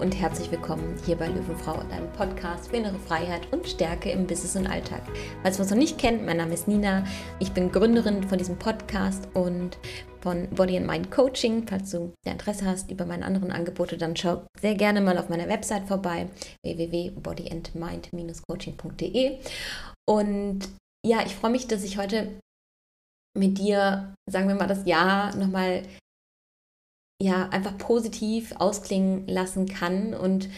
Und herzlich willkommen hier bei Löwenfrau, deinem Podcast für innere Freiheit und Stärke im Business und Alltag. Falls man es noch nicht kennt, mein Name ist Nina. Ich bin Gründerin von diesem Podcast und von Body and Mind Coaching. Falls du Interesse hast über meine anderen Angebote, dann schau sehr gerne mal auf meiner Website vorbei www.bodyandmind-coaching.de. Und ja, ich freue mich, dass ich heute mit dir, sagen wir mal, das Jahr nochmal ja einfach positiv ausklingen lassen kann. Und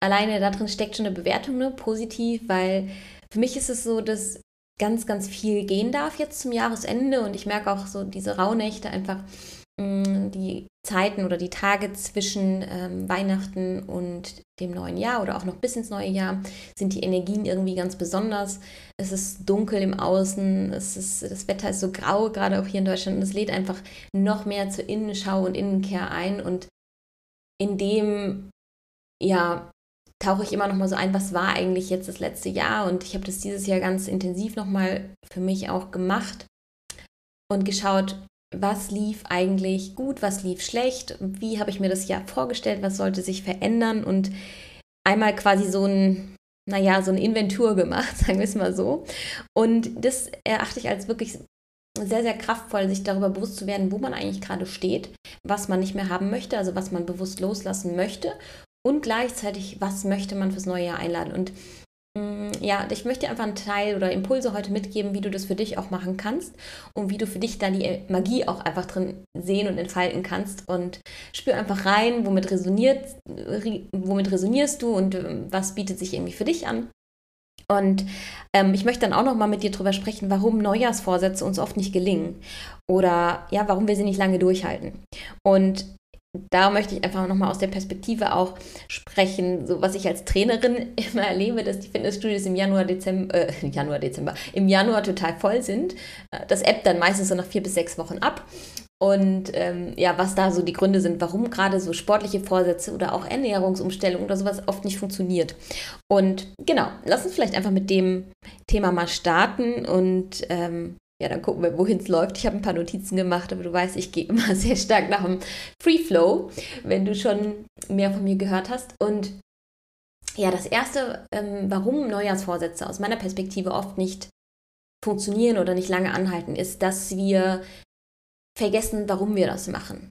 alleine da drin steckt schon eine Bewertung, ne? Positiv, weil für mich ist es so, dass ganz, ganz viel gehen darf jetzt zum Jahresende und ich merke auch so diese Rauhnächte einfach, die Zeiten oder die Tage zwischen ähm, Weihnachten und dem neuen Jahr oder auch noch bis ins neue Jahr sind die Energien irgendwie ganz besonders. Es ist dunkel im Außen, es ist, das Wetter ist so grau, gerade auch hier in Deutschland, und es lädt einfach noch mehr zur Innenschau und Innenkehr ein. Und in dem, ja, tauche ich immer noch mal so ein, was war eigentlich jetzt das letzte Jahr? Und ich habe das dieses Jahr ganz intensiv noch mal für mich auch gemacht und geschaut, was lief eigentlich gut, was lief schlecht, wie habe ich mir das Jahr vorgestellt, was sollte sich verändern und einmal quasi so ein, naja, so eine Inventur gemacht, sagen wir es mal so. Und das erachte ich als wirklich sehr, sehr kraftvoll, sich darüber bewusst zu werden, wo man eigentlich gerade steht, was man nicht mehr haben möchte, also was man bewusst loslassen möchte und gleichzeitig, was möchte man fürs neue Jahr einladen. Und ja, ich möchte dir einfach einen Teil oder Impulse heute mitgeben, wie du das für dich auch machen kannst und wie du für dich da die Magie auch einfach drin sehen und entfalten kannst. Und spür einfach rein, womit, resoniert, womit resonierst du und ähm, was bietet sich irgendwie für dich an. Und ähm, ich möchte dann auch noch mal mit dir darüber sprechen, warum Neujahrsvorsätze uns oft nicht gelingen oder ja, warum wir sie nicht lange durchhalten. Und da möchte ich einfach nochmal aus der Perspektive auch sprechen, so was ich als Trainerin immer erlebe, dass die Fitnessstudios im Januar, Dezember, äh, Januar, Dezember, im Januar total voll sind. Das App dann meistens so nach vier bis sechs Wochen ab. Und ähm, ja, was da so die Gründe sind, warum gerade so sportliche Vorsätze oder auch Ernährungsumstellung oder sowas oft nicht funktioniert. Und genau, lass uns vielleicht einfach mit dem Thema mal starten und ähm, ja, dann gucken wir, wohin es läuft. Ich habe ein paar Notizen gemacht, aber du weißt, ich gehe immer sehr stark nach dem Free Flow, wenn du schon mehr von mir gehört hast. Und ja, das erste, ähm, warum Neujahrsvorsätze aus meiner Perspektive oft nicht funktionieren oder nicht lange anhalten, ist, dass wir vergessen, warum wir das machen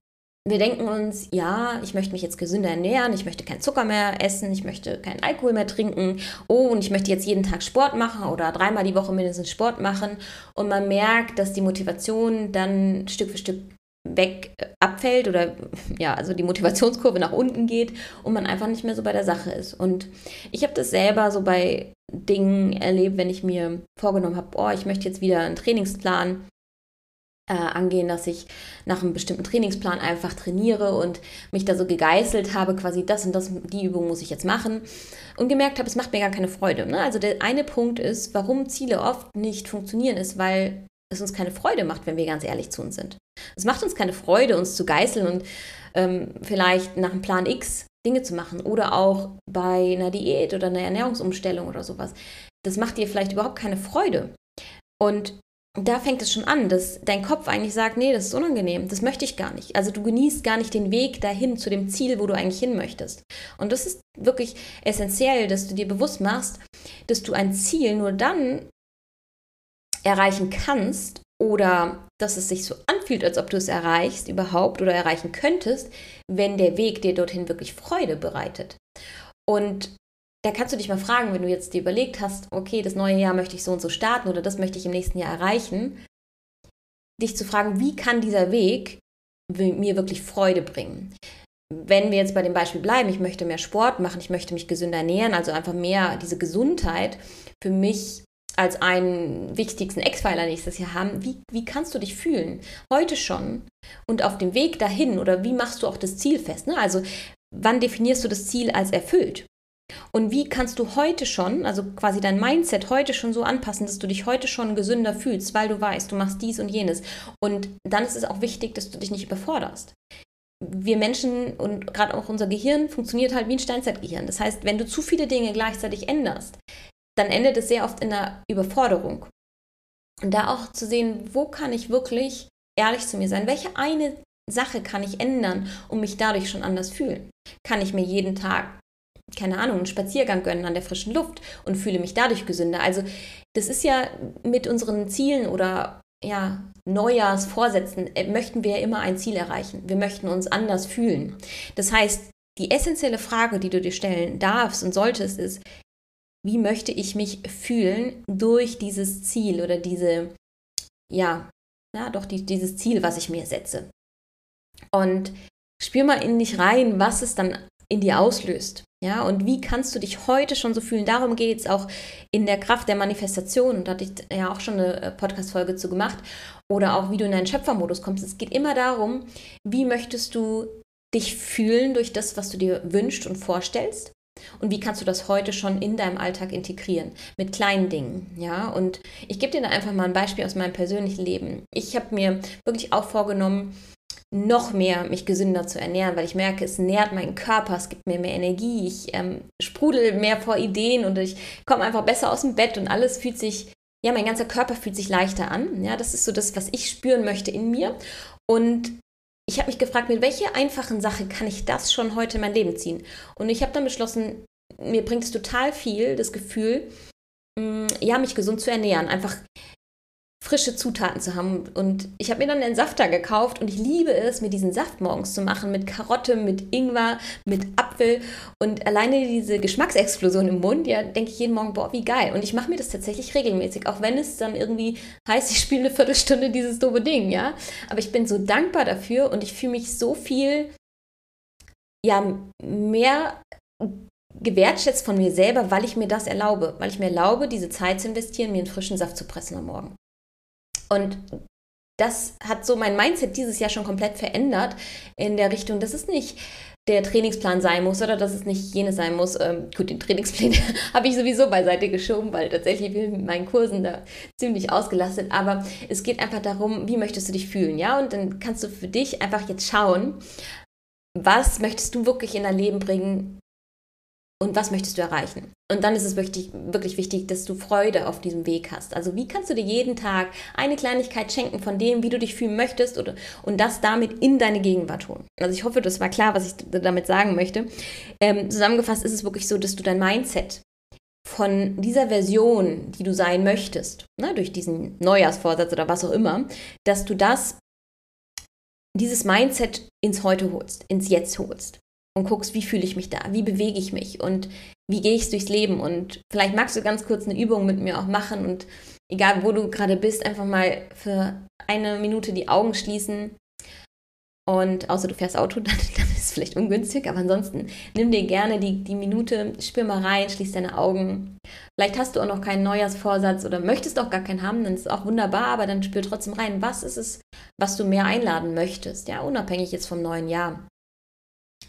wir denken uns, ja, ich möchte mich jetzt gesünder ernähren, ich möchte keinen Zucker mehr essen, ich möchte keinen Alkohol mehr trinken, oh, und ich möchte jetzt jeden Tag Sport machen oder dreimal die Woche mindestens Sport machen. Und man merkt, dass die Motivation dann Stück für Stück weg äh, abfällt oder ja, also die Motivationskurve nach unten geht und man einfach nicht mehr so bei der Sache ist. Und ich habe das selber so bei Dingen erlebt, wenn ich mir vorgenommen habe, oh, ich möchte jetzt wieder einen Trainingsplan äh, angehen, dass ich nach einem bestimmten Trainingsplan einfach trainiere und mich da so gegeißelt habe, quasi das und das, die Übung muss ich jetzt machen und gemerkt habe, es macht mir gar keine Freude. Ne? Also der eine Punkt ist, warum Ziele oft nicht funktionieren, ist, weil es uns keine Freude macht, wenn wir ganz ehrlich zu uns sind. Es macht uns keine Freude, uns zu geißeln und ähm, vielleicht nach einem Plan X Dinge zu machen oder auch bei einer Diät oder einer Ernährungsumstellung oder sowas. Das macht dir vielleicht überhaupt keine Freude. Und da fängt es schon an, dass dein Kopf eigentlich sagt, nee, das ist unangenehm, das möchte ich gar nicht. Also du genießt gar nicht den Weg dahin zu dem Ziel, wo du eigentlich hin möchtest. Und das ist wirklich essentiell, dass du dir bewusst machst, dass du ein Ziel nur dann erreichen kannst oder dass es sich so anfühlt, als ob du es erreichst überhaupt oder erreichen könntest, wenn der Weg dir dorthin wirklich Freude bereitet. Und da kannst du dich mal fragen, wenn du jetzt dir überlegt hast, okay, das neue Jahr möchte ich so und so starten oder das möchte ich im nächsten Jahr erreichen, dich zu fragen, wie kann dieser Weg mir wirklich Freude bringen? Wenn wir jetzt bei dem Beispiel bleiben, ich möchte mehr Sport machen, ich möchte mich gesünder ernähren, also einfach mehr diese Gesundheit für mich als einen wichtigsten Ex-Pfeiler nächstes Jahr haben, wie, wie kannst du dich fühlen? Heute schon und auf dem Weg dahin oder wie machst du auch das Ziel fest? Ne? Also wann definierst du das Ziel als erfüllt? Und wie kannst du heute schon, also quasi dein Mindset heute schon so anpassen, dass du dich heute schon gesünder fühlst, weil du weißt, du machst dies und jenes. Und dann ist es auch wichtig, dass du dich nicht überforderst. Wir Menschen und gerade auch unser Gehirn funktioniert halt wie ein Steinzeitgehirn. Das heißt, wenn du zu viele Dinge gleichzeitig änderst, dann endet es sehr oft in einer Überforderung. Und da auch zu sehen, wo kann ich wirklich ehrlich zu mir sein? Welche eine Sache kann ich ändern und mich dadurch schon anders fühlen? Kann ich mir jeden Tag, keine Ahnung, einen Spaziergang gönnen an der frischen Luft und fühle mich dadurch gesünder? Also das ist ja mit unseren Zielen oder ja, Neujahrsvorsätzen äh, möchten wir ja immer ein Ziel erreichen. Wir möchten uns anders fühlen. Das heißt, die essentielle Frage, die du dir stellen darfst und solltest, ist, wie möchte ich mich fühlen durch dieses Ziel oder diese, ja, ja, doch die, dieses Ziel, was ich mir setze. Und spür mal in dich rein, was es dann in dir auslöst. Ja, und wie kannst du dich heute schon so fühlen? Darum geht es auch in der Kraft der Manifestation. Und da hatte ich ja auch schon eine äh, Podcast-Folge zu gemacht. Oder auch, wie du in deinen Schöpfermodus kommst. Es geht immer darum, wie möchtest du dich fühlen durch das, was du dir wünschst und vorstellst. Und wie kannst du das heute schon in deinem Alltag integrieren? Mit kleinen Dingen, ja? Und ich gebe dir da einfach mal ein Beispiel aus meinem persönlichen Leben. Ich habe mir wirklich auch vorgenommen, noch mehr mich gesünder zu ernähren, weil ich merke, es nährt meinen Körper, es gibt mir mehr Energie, ich ähm, sprudel mehr vor Ideen und ich komme einfach besser aus dem Bett und alles fühlt sich, ja, mein ganzer Körper fühlt sich leichter an. Ja, das ist so das, was ich spüren möchte in mir. Und ich habe mich gefragt, mit welcher einfachen Sache kann ich das schon heute in mein Leben ziehen? Und ich habe dann beschlossen, mir bringt es total viel, das Gefühl, mm, ja, mich gesund zu ernähren. Einfach frische Zutaten zu haben. Und ich habe mir dann einen Safter gekauft und ich liebe es, mir diesen Saft morgens zu machen mit Karotte, mit Ingwer, mit Apfel und alleine diese Geschmacksexplosion im Mund, ja, denke ich jeden Morgen, boah, wie geil. Und ich mache mir das tatsächlich regelmäßig, auch wenn es dann irgendwie heißt, ich spiele eine Viertelstunde dieses doofe Ding, ja. Aber ich bin so dankbar dafür und ich fühle mich so viel, ja, mehr gewertschätzt von mir selber, weil ich mir das erlaube, weil ich mir erlaube, diese Zeit zu investieren, mir einen frischen Saft zu pressen am Morgen. Und das hat so mein Mindset dieses Jahr schon komplett verändert in der Richtung, dass es nicht der Trainingsplan sein muss oder dass es nicht jenes sein muss. Ähm, gut, den Trainingsplan habe ich sowieso beiseite geschoben, weil tatsächlich bin ich mit meinen Kursen da ziemlich ausgelastet. Aber es geht einfach darum, wie möchtest du dich fühlen, ja? Und dann kannst du für dich einfach jetzt schauen, was möchtest du wirklich in dein Leben bringen, und was möchtest du erreichen? Und dann ist es wirklich, wirklich wichtig, dass du Freude auf diesem Weg hast. Also wie kannst du dir jeden Tag eine Kleinigkeit schenken von dem, wie du dich fühlen möchtest oder, und das damit in deine Gegenwart holen. Also ich hoffe, das war klar, was ich damit sagen möchte. Ähm, zusammengefasst ist es wirklich so, dass du dein Mindset von dieser Version, die du sein möchtest, ne, durch diesen Neujahrsvorsatz oder was auch immer, dass du das, dieses Mindset ins Heute holst, ins Jetzt holst und guckst, wie fühle ich mich da, wie bewege ich mich und wie gehe ich durchs Leben. Und vielleicht magst du ganz kurz eine Übung mit mir auch machen und egal wo du gerade bist, einfach mal für eine Minute die Augen schließen. Und außer du fährst Auto, dann, dann ist es vielleicht ungünstig, aber ansonsten nimm dir gerne die, die Minute, spür mal rein, schließ deine Augen. Vielleicht hast du auch noch keinen Neujahrsvorsatz oder möchtest auch gar keinen haben, dann ist es auch wunderbar, aber dann spür trotzdem rein, was ist es, was du mehr einladen möchtest, ja, unabhängig jetzt vom neuen Jahr.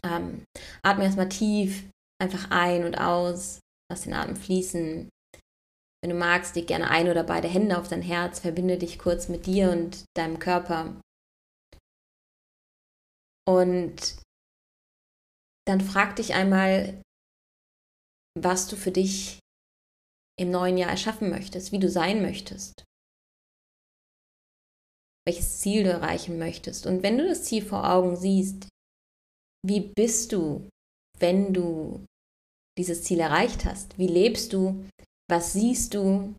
Ähm, atme erstmal tief, einfach ein und aus, lass den Atem fließen. Wenn du magst, leg gerne ein oder beide Hände auf dein Herz, verbinde dich kurz mit dir und deinem Körper. Und dann frag dich einmal, was du für dich im neuen Jahr erschaffen möchtest, wie du sein möchtest, welches Ziel du erreichen möchtest. Und wenn du das Ziel vor Augen siehst, wie bist du, wenn du dieses Ziel erreicht hast? Wie lebst du? Was siehst du?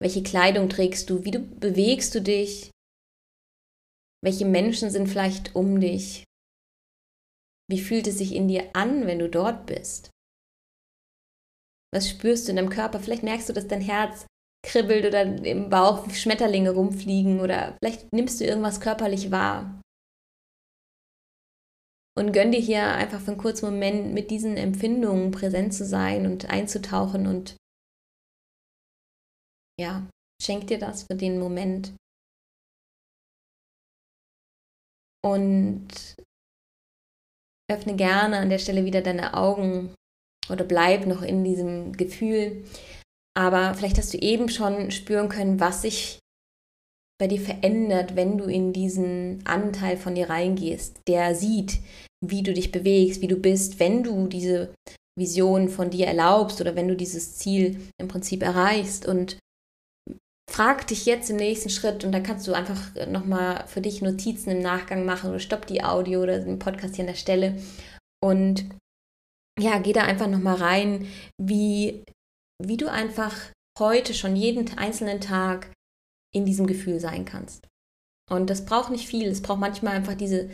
Welche Kleidung trägst du? Wie du, bewegst du dich? Welche Menschen sind vielleicht um dich? Wie fühlt es sich in dir an, wenn du dort bist? Was spürst du in deinem Körper? Vielleicht merkst du, dass dein Herz kribbelt oder im Bauch Schmetterlinge rumfliegen oder vielleicht nimmst du irgendwas körperlich wahr und gönn dir hier einfach für einen kurzen Moment mit diesen Empfindungen präsent zu sein und einzutauchen und ja, schenk dir das für den Moment. Und öffne gerne an der Stelle wieder deine Augen oder bleib noch in diesem Gefühl. Aber vielleicht hast du eben schon spüren können, was sich bei dir verändert, wenn du in diesen Anteil von dir reingehst, der sieht, wie du dich bewegst, wie du bist, wenn du diese Vision von dir erlaubst oder wenn du dieses Ziel im Prinzip erreichst und frag dich jetzt im nächsten Schritt und da kannst du einfach nochmal für dich Notizen im Nachgang machen oder stopp die Audio oder den Podcast hier an der Stelle und ja, geh da einfach nochmal rein, wie, wie du einfach heute schon jeden einzelnen Tag in diesem Gefühl sein kannst. Und das braucht nicht viel. Es braucht manchmal einfach diese,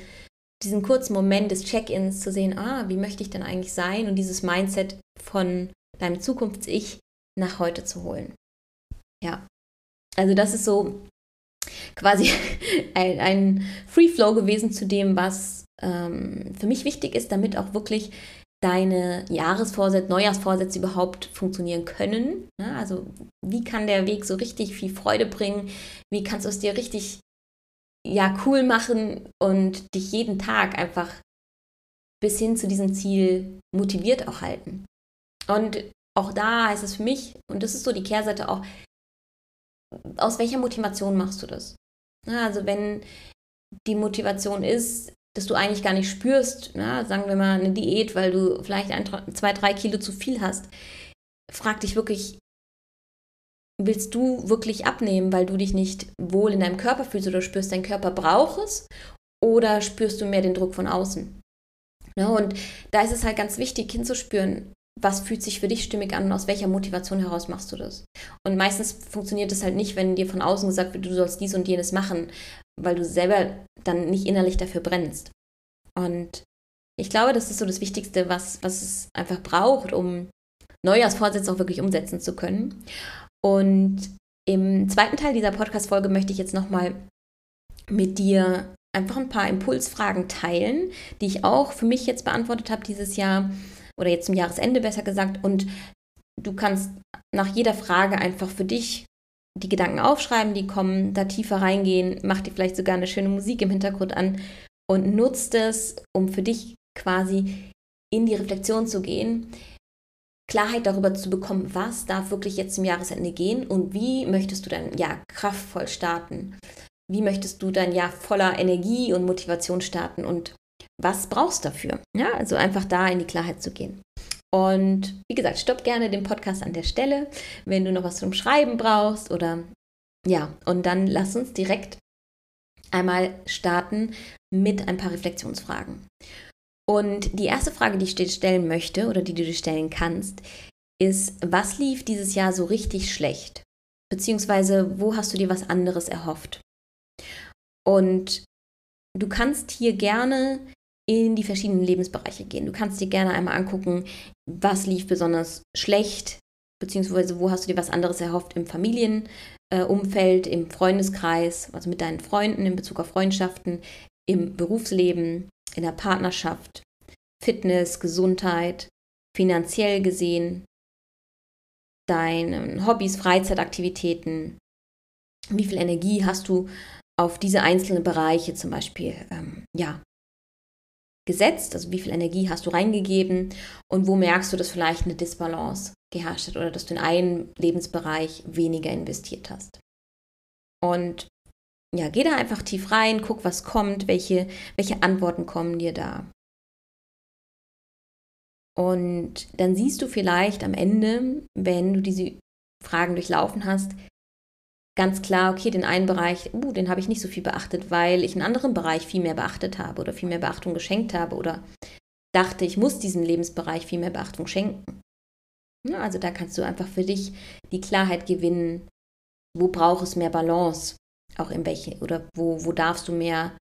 diesen kurzen Moment des Check-ins zu sehen, ah, wie möchte ich denn eigentlich sein und dieses Mindset von deinem Zukunfts-Ich nach heute zu holen. Ja, also das ist so quasi ein, ein Free Flow gewesen zu dem, was ähm, für mich wichtig ist, damit auch wirklich deine Jahresvorsätze, Neujahrsvorsätze überhaupt funktionieren können. Ne? Also wie kann der Weg so richtig viel Freude bringen? Wie kannst du es dir richtig ja cool machen und dich jeden Tag einfach bis hin zu diesem Ziel motiviert auch halten? Und auch da heißt es für mich, und das ist so die Kehrseite auch, aus welcher Motivation machst du das? Also wenn die Motivation ist, dass du eigentlich gar nicht spürst, na, sagen wir mal eine Diät, weil du vielleicht ein, zwei, drei Kilo zu viel hast, frag dich wirklich, willst du wirklich abnehmen, weil du dich nicht wohl in deinem Körper fühlst oder spürst, dein Körper braucht es oder spürst du mehr den Druck von außen? Ja, und da ist es halt ganz wichtig hinzuspüren, was fühlt sich für dich stimmig an und aus welcher Motivation heraus machst du das. Und meistens funktioniert das halt nicht, wenn dir von außen gesagt wird, du sollst dies und jenes machen, weil du selber dann nicht innerlich dafür brennst. Und ich glaube, das ist so das Wichtigste, was, was es einfach braucht, um Neujahrsvorsätze auch wirklich umsetzen zu können. Und im zweiten Teil dieser Podcast-Folge möchte ich jetzt nochmal mit dir einfach ein paar Impulsfragen teilen, die ich auch für mich jetzt beantwortet habe dieses Jahr oder jetzt zum Jahresende besser gesagt. Und du kannst nach jeder Frage einfach für dich die Gedanken aufschreiben, die kommen, da tiefer reingehen, mach dir vielleicht sogar eine schöne Musik im Hintergrund an und nutzt es, um für dich quasi in die Reflexion zu gehen, Klarheit darüber zu bekommen, was darf wirklich jetzt zum Jahresende gehen und wie möchtest du dein Jahr kraftvoll starten? Wie möchtest du dein Jahr voller Energie und Motivation starten und was brauchst du dafür? Ja, also einfach da in die Klarheit zu gehen. Und wie gesagt, stopp gerne den Podcast an der Stelle, wenn du noch was zum Schreiben brauchst oder ja, und dann lass uns direkt einmal starten mit ein paar Reflexionsfragen. Und die erste Frage, die ich dir stellen möchte oder die du dir stellen kannst, ist, was lief dieses Jahr so richtig schlecht? Beziehungsweise, wo hast du dir was anderes erhofft? Und du kannst hier gerne in die verschiedenen Lebensbereiche gehen. Du kannst dir gerne einmal angucken, was lief besonders schlecht, beziehungsweise wo hast du dir was anderes erhofft im Familienumfeld, äh, im Freundeskreis, also mit deinen Freunden in Bezug auf Freundschaften, im Berufsleben, in der Partnerschaft, Fitness, Gesundheit, finanziell gesehen, deinen Hobbys, Freizeitaktivitäten, wie viel Energie hast du auf diese einzelnen Bereiche zum Beispiel ähm, ja, gesetzt, also wie viel Energie hast du reingegeben und wo merkst du, dass vielleicht eine Disbalance geherrscht hat oder dass du in einen Lebensbereich weniger investiert hast. Und ja, geh da einfach tief rein, guck, was kommt, welche, welche Antworten kommen dir da. Und dann siehst du vielleicht am Ende, wenn du diese Fragen durchlaufen hast, ganz klar, okay, den einen Bereich, uh, den habe ich nicht so viel beachtet, weil ich einen anderen Bereich viel mehr beachtet habe oder viel mehr Beachtung geschenkt habe oder dachte, ich muss diesem Lebensbereich viel mehr Beachtung schenken. Ja, also da kannst du einfach für dich die Klarheit gewinnen, wo braucht es mehr Balance, auch in welche, oder wo, wo darfst du mehr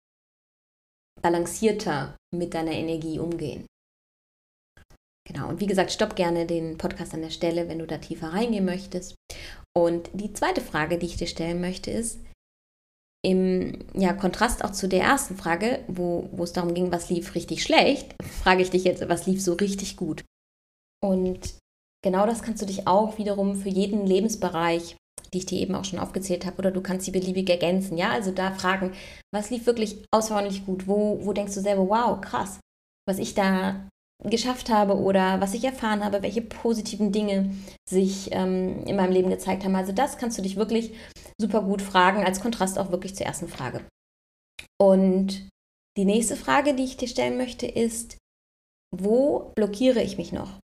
balancierter mit deiner Energie umgehen. Genau, und wie gesagt, stopp gerne den Podcast an der Stelle, wenn du da tiefer reingehen möchtest. Und die zweite Frage, die ich dir stellen möchte, ist, im ja, Kontrast auch zu der ersten Frage, wo, wo es darum ging, was lief richtig schlecht, frage ich dich jetzt, was lief so richtig gut. Und genau das kannst du dich auch wiederum für jeden Lebensbereich, die ich dir eben auch schon aufgezählt habe, oder du kannst sie beliebig ergänzen. Ja, also da fragen, was lief wirklich außerordentlich gut? Wo, wo denkst du selber, wow, krass, was ich da geschafft habe oder was ich erfahren habe, welche positiven Dinge sich ähm, in meinem Leben gezeigt haben. Also das kannst du dich wirklich super gut fragen, als Kontrast auch wirklich zur ersten Frage. Und die nächste Frage, die ich dir stellen möchte, ist, wo blockiere ich mich noch?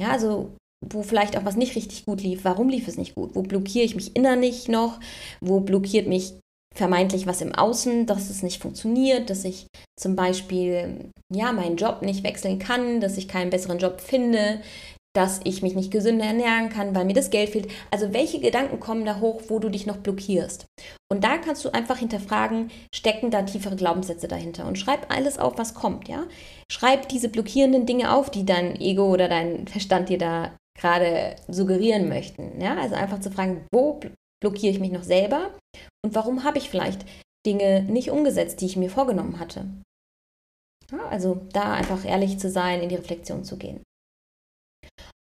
Ja, also wo vielleicht auch was nicht richtig gut lief. Warum lief es nicht gut? Wo blockiere ich mich innerlich noch? Wo blockiert mich vermeintlich was im Außen, dass es nicht funktioniert, dass ich zum Beispiel ja meinen Job nicht wechseln kann, dass ich keinen besseren Job finde, dass ich mich nicht gesünder ernähren kann, weil mir das Geld fehlt. Also welche Gedanken kommen da hoch, wo du dich noch blockierst? Und da kannst du einfach hinterfragen, stecken da tiefere Glaubenssätze dahinter und schreib alles auf, was kommt, ja? Schreib diese blockierenden Dinge auf, die dein Ego oder dein Verstand dir da gerade suggerieren möchten, ja? Also einfach zu fragen, wo blockiere ich mich noch selber und warum habe ich vielleicht Dinge nicht umgesetzt, die ich mir vorgenommen hatte? Ja, also da einfach ehrlich zu sein, in die Reflexion zu gehen.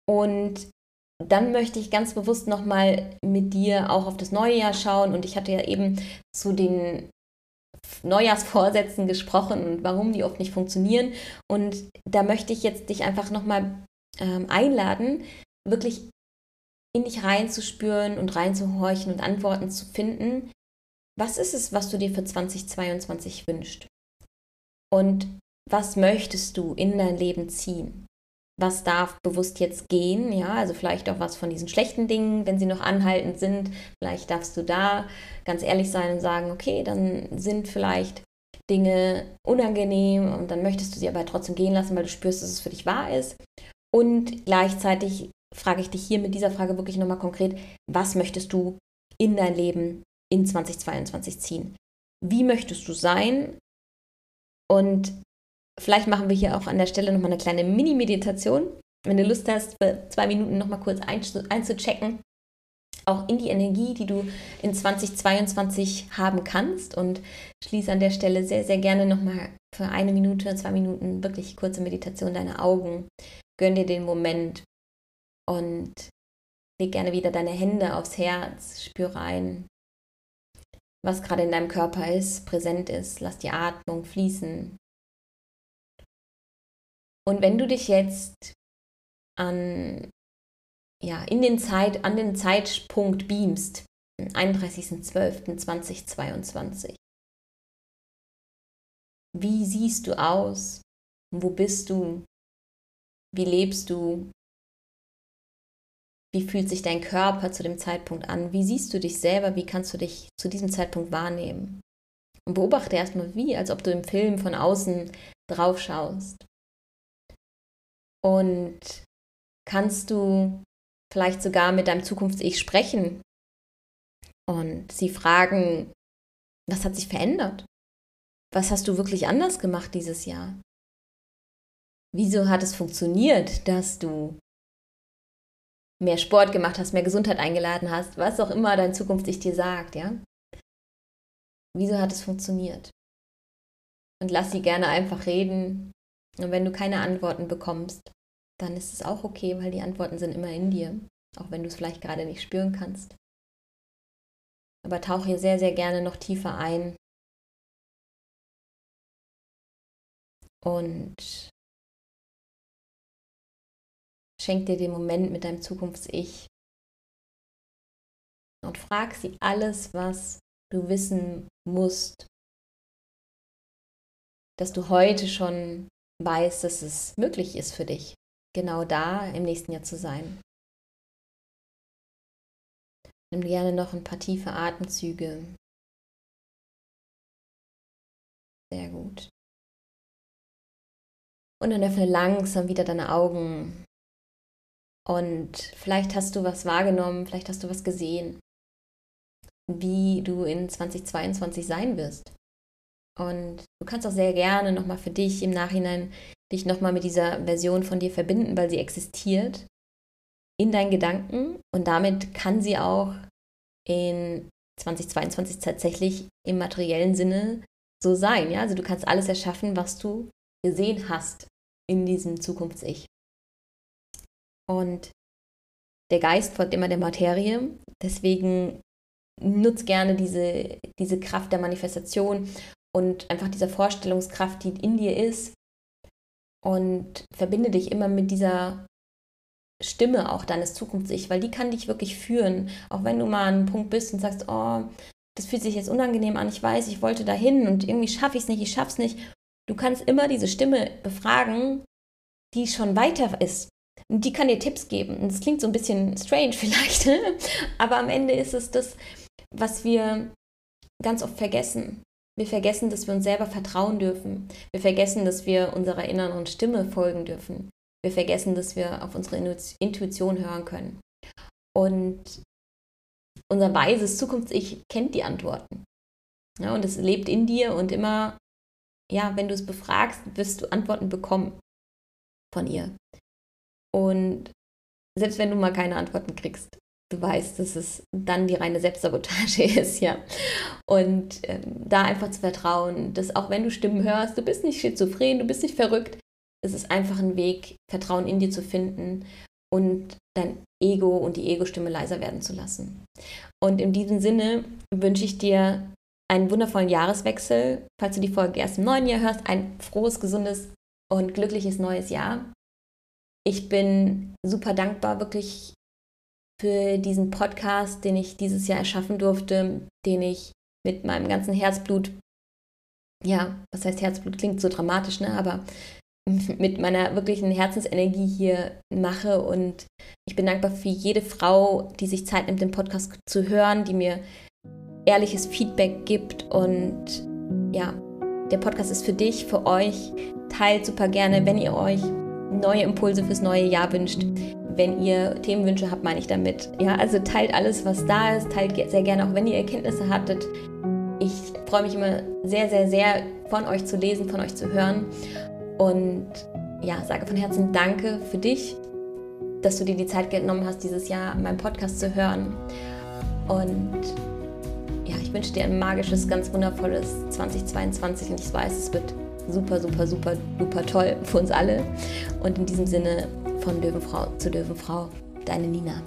Und dann möchte ich ganz bewusst nochmal mit dir auch auf das neue Jahr schauen. Und ich hatte ja eben zu den Neujahrsvorsätzen gesprochen und warum die oft nicht funktionieren. Und da möchte ich jetzt dich einfach nochmal ähm, einladen, wirklich in dich reinzuspüren und reinzuhorchen und Antworten zu finden. Was ist es, was du dir für 2022 wünschst? Und was möchtest du in dein Leben ziehen? was darf bewusst jetzt gehen, ja, also vielleicht auch was von diesen schlechten Dingen, wenn sie noch anhaltend sind, vielleicht darfst du da ganz ehrlich sein und sagen, okay, dann sind vielleicht Dinge unangenehm und dann möchtest du sie aber trotzdem gehen lassen, weil du spürst, dass es für dich wahr ist. Und gleichzeitig frage ich dich hier mit dieser Frage wirklich nochmal konkret, was möchtest du in dein Leben in 2022 ziehen? Wie möchtest du sein? Und Vielleicht machen wir hier auch an der Stelle nochmal eine kleine Mini-Meditation. Wenn du Lust hast, für zwei Minuten nochmal kurz einzuchecken, auch in die Energie, die du in 2022 haben kannst. Und schließe an der Stelle sehr, sehr gerne nochmal für eine Minute, zwei Minuten wirklich kurze Meditation deine Augen. Gönn dir den Moment und leg gerne wieder deine Hände aufs Herz, spüre rein, was gerade in deinem Körper ist, präsent ist. Lass die Atmung fließen. Und wenn du dich jetzt an, ja, in den Zeit, an den Zeitpunkt beamst, 31.12.2022, wie siehst du aus? Wo bist du? Wie lebst du? Wie fühlt sich dein Körper zu dem Zeitpunkt an? Wie siehst du dich selber? Wie kannst du dich zu diesem Zeitpunkt wahrnehmen? Und beobachte erstmal wie, als ob du im Film von außen drauf schaust. Und kannst du vielleicht sogar mit deinem Zukunfts-Ich sprechen und sie fragen, was hat sich verändert? Was hast du wirklich anders gemacht dieses Jahr? Wieso hat es funktioniert, dass du mehr Sport gemacht hast, mehr Gesundheit eingeladen hast, was auch immer dein Zukunfts-Ich dir sagt, ja? Wieso hat es funktioniert? Und lass sie gerne einfach reden. Und wenn du keine Antworten bekommst, dann ist es auch okay, weil die Antworten sind immer in dir, auch wenn du es vielleicht gerade nicht spüren kannst. Aber tauche hier sehr, sehr gerne noch tiefer ein und schenk dir den Moment mit deinem Zukunfts-Ich und frag sie alles, was du wissen musst, dass du heute schon weißt, dass es möglich ist für dich genau da im nächsten Jahr zu sein. Nimm gerne noch ein paar tiefe Atemzüge. Sehr gut. Und dann öffne langsam wieder deine Augen. Und vielleicht hast du was wahrgenommen, vielleicht hast du was gesehen, wie du in 2022 sein wirst. Und du kannst auch sehr gerne nochmal für dich im Nachhinein dich nochmal mit dieser Version von dir verbinden, weil sie existiert in deinen Gedanken und damit kann sie auch in 2022 tatsächlich im materiellen Sinne so sein. Ja? Also du kannst alles erschaffen, was du gesehen hast in diesem Zukunfts-Ich. Und der Geist folgt immer der Materie, deswegen nutz gerne diese, diese Kraft der Manifestation und einfach dieser Vorstellungskraft, die in dir ist, und verbinde dich immer mit dieser Stimme auch deines Zukunfts-Ich, weil die kann dich wirklich führen. Auch wenn du mal an einem Punkt bist und sagst, oh, das fühlt sich jetzt unangenehm an, ich weiß, ich wollte dahin und irgendwie schaffe ich es nicht, ich schaffe es nicht. Du kannst immer diese Stimme befragen, die schon weiter ist. Die kann dir Tipps geben. Das klingt so ein bisschen strange vielleicht, aber am Ende ist es das, was wir ganz oft vergessen. Wir vergessen, dass wir uns selber vertrauen dürfen. Wir vergessen, dass wir unserer inneren Stimme folgen dürfen. Wir vergessen, dass wir auf unsere Intuition hören können. Und unser weises Zukunfts-Ich kennt die Antworten. Ja, und es lebt in dir und immer, ja, wenn du es befragst, wirst du Antworten bekommen von ihr. Und selbst wenn du mal keine Antworten kriegst, du weißt, dass es dann die reine Selbstsabotage ist, ja. Und ähm, da einfach zu vertrauen, dass auch wenn du Stimmen hörst, du bist nicht schizophren, du bist nicht verrückt, es ist einfach ein Weg, Vertrauen in dir zu finden und dein Ego und die Ego-Stimme leiser werden zu lassen. Und in diesem Sinne wünsche ich dir einen wundervollen Jahreswechsel. Falls du die Folge erst im neuen Jahr hörst, ein frohes, gesundes und glückliches neues Jahr. Ich bin super dankbar wirklich für diesen Podcast, den ich dieses Jahr erschaffen durfte, den ich mit meinem ganzen Herzblut, ja, was heißt Herzblut, klingt so dramatisch, ne? aber mit meiner wirklichen Herzensenergie hier mache. Und ich bin dankbar für jede Frau, die sich Zeit nimmt, den Podcast zu hören, die mir ehrliches Feedback gibt. Und ja, der Podcast ist für dich, für euch. Teilt super gerne, wenn ihr euch neue Impulse fürs neue Jahr wünscht. Wenn ihr Themenwünsche habt, meine ich damit. Ja, also teilt alles, was da ist. Teilt sehr gerne auch, wenn ihr Erkenntnisse hattet. Ich freue mich immer sehr, sehr, sehr von euch zu lesen, von euch zu hören. Und ja, sage von Herzen Danke für dich, dass du dir die Zeit genommen hast, dieses Jahr meinen Podcast zu hören. Und ja, ich wünsche dir ein magisches, ganz wundervolles 2022 und ich weiß, es wird super, super, super, super toll für uns alle. Und in diesem Sinne von Löwenfrau zu Löwenfrau, deine Nina.